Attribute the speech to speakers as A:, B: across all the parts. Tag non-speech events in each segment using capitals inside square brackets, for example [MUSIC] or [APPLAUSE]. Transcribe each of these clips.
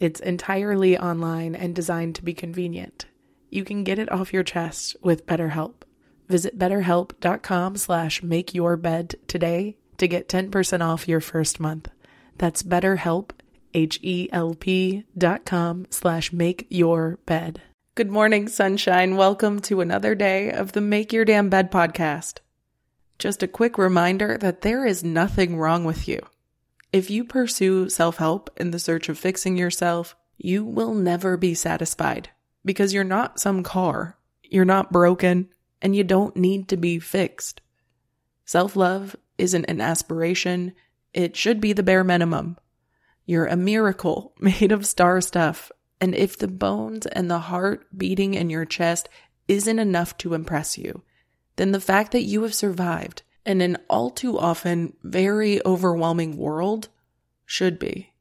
A: It's entirely online and designed to be convenient. You can get it off your chest with BetterHelp. Visit betterhelp.com slash makeyourbed today to get 10% off your first month. That's betterhelp, H-E-L-P dot com slash make your bed. Good morning, sunshine. Welcome to another day of the Make Your Damn Bed podcast. Just a quick reminder that there is nothing wrong with you. If you pursue self help in the search of fixing yourself, you will never be satisfied because you're not some car. You're not broken and you don't need to be fixed. Self love isn't an aspiration, it should be the bare minimum. You're a miracle [LAUGHS] made of star stuff, and if the bones and the heart beating in your chest isn't enough to impress you, then the fact that you have survived in an all too often very overwhelming world should be.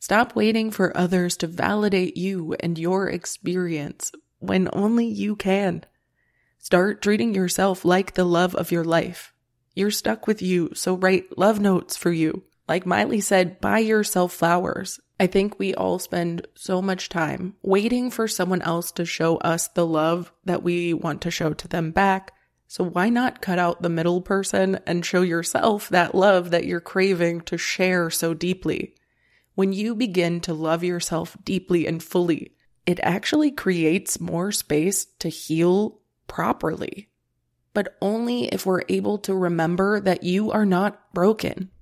A: Stop waiting for others to validate you and your experience when only you can. Start treating yourself like the love of your life. You're stuck with you, so write love notes for you. Like Miley said, buy yourself flowers. I think we all spend so much time waiting for someone else to show us the love that we want to show to them back. So why not cut out the middle person and show yourself that love that you're craving to share so deeply? When you begin to love yourself deeply and fully, it actually creates more space to heal properly, but only if we're able to remember that you are not broken.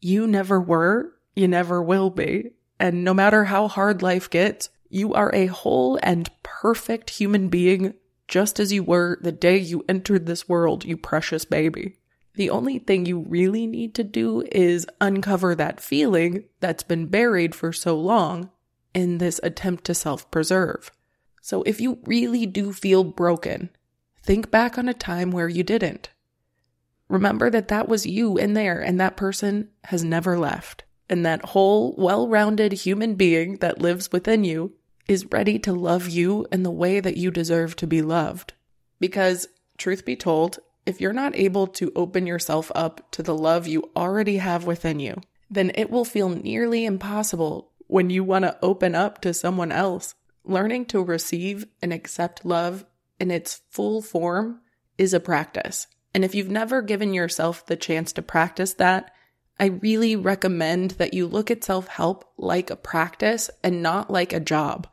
A: You never were, you never will be, and no matter how hard life gets, you are a whole and perfect human being just as you were the day you entered this world, you precious baby. The only thing you really need to do is uncover that feeling that's been buried for so long in this attempt to self preserve. So if you really do feel broken, think back on a time where you didn't. Remember that that was you in there and that person has never left. And that whole, well rounded human being that lives within you is ready to love you in the way that you deserve to be loved. Because, truth be told, if you're not able to open yourself up to the love you already have within you, then it will feel nearly impossible when you want to open up to someone else learning to receive and accept love in its full form is a practice. And if you've never given yourself the chance to practice that, I really recommend that you look at self help like a practice and not like a job.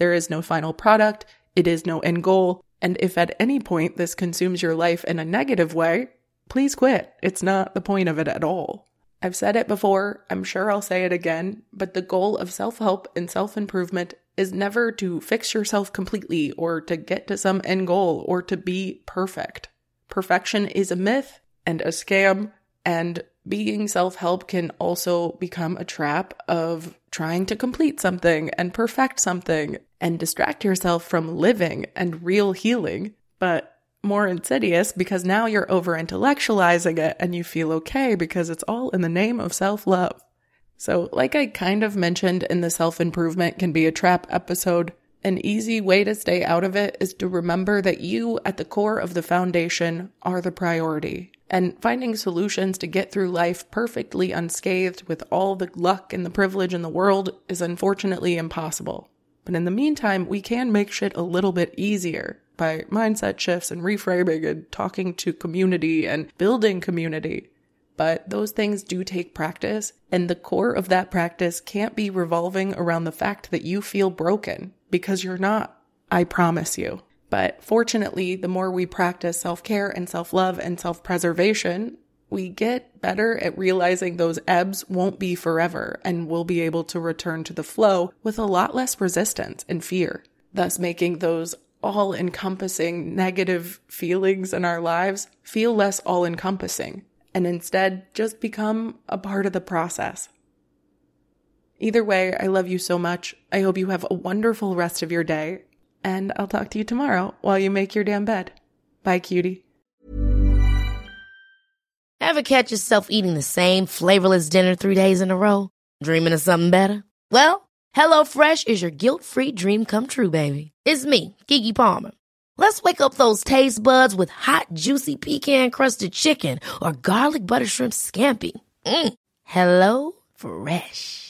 A: There is no final product, it is no end goal, and if at any point this consumes your life in a negative way, please quit. It's not the point of it at all. I've said it before, I'm sure I'll say it again, but the goal of self help and self improvement is never to fix yourself completely or to get to some end goal or to be perfect. Perfection is a myth and a scam, and being self help can also become a trap of trying to complete something and perfect something and distract yourself from living and real healing. But more insidious because now you're over intellectualizing it and you feel okay because it's all in the name of self love. So, like I kind of mentioned in the self improvement can be a trap episode, an easy way to stay out of it is to remember that you, at the core of the foundation, are the priority. And finding solutions to get through life perfectly unscathed with all the luck and the privilege in the world is unfortunately impossible. But in the meantime, we can make shit a little bit easier by mindset shifts and reframing and talking to community and building community but those things do take practice. And the core of that practice can't be revolving around the fact that you feel broken because you're not. I promise you. But fortunately, the more we practice self care and self love and self preservation, we get better at realizing those ebbs won't be forever and we'll be able to return to the flow with a lot less resistance and fear, thus making those all encompassing negative feelings in our lives feel less all encompassing and instead just become a part of the process. Either way, I love you so much. I hope you have a wonderful rest of your day, and I'll talk to you tomorrow while you make your damn bed. Bye, cutie.
B: Ever catch yourself eating the same flavorless dinner three days in a row? Dreaming of something better? Well, HelloFresh is your guilt free dream come true, baby. It's me, Keke Palmer. Let's wake up those taste buds with hot, juicy pecan crusted chicken or garlic butter shrimp scampi. Mm. Hello Fresh.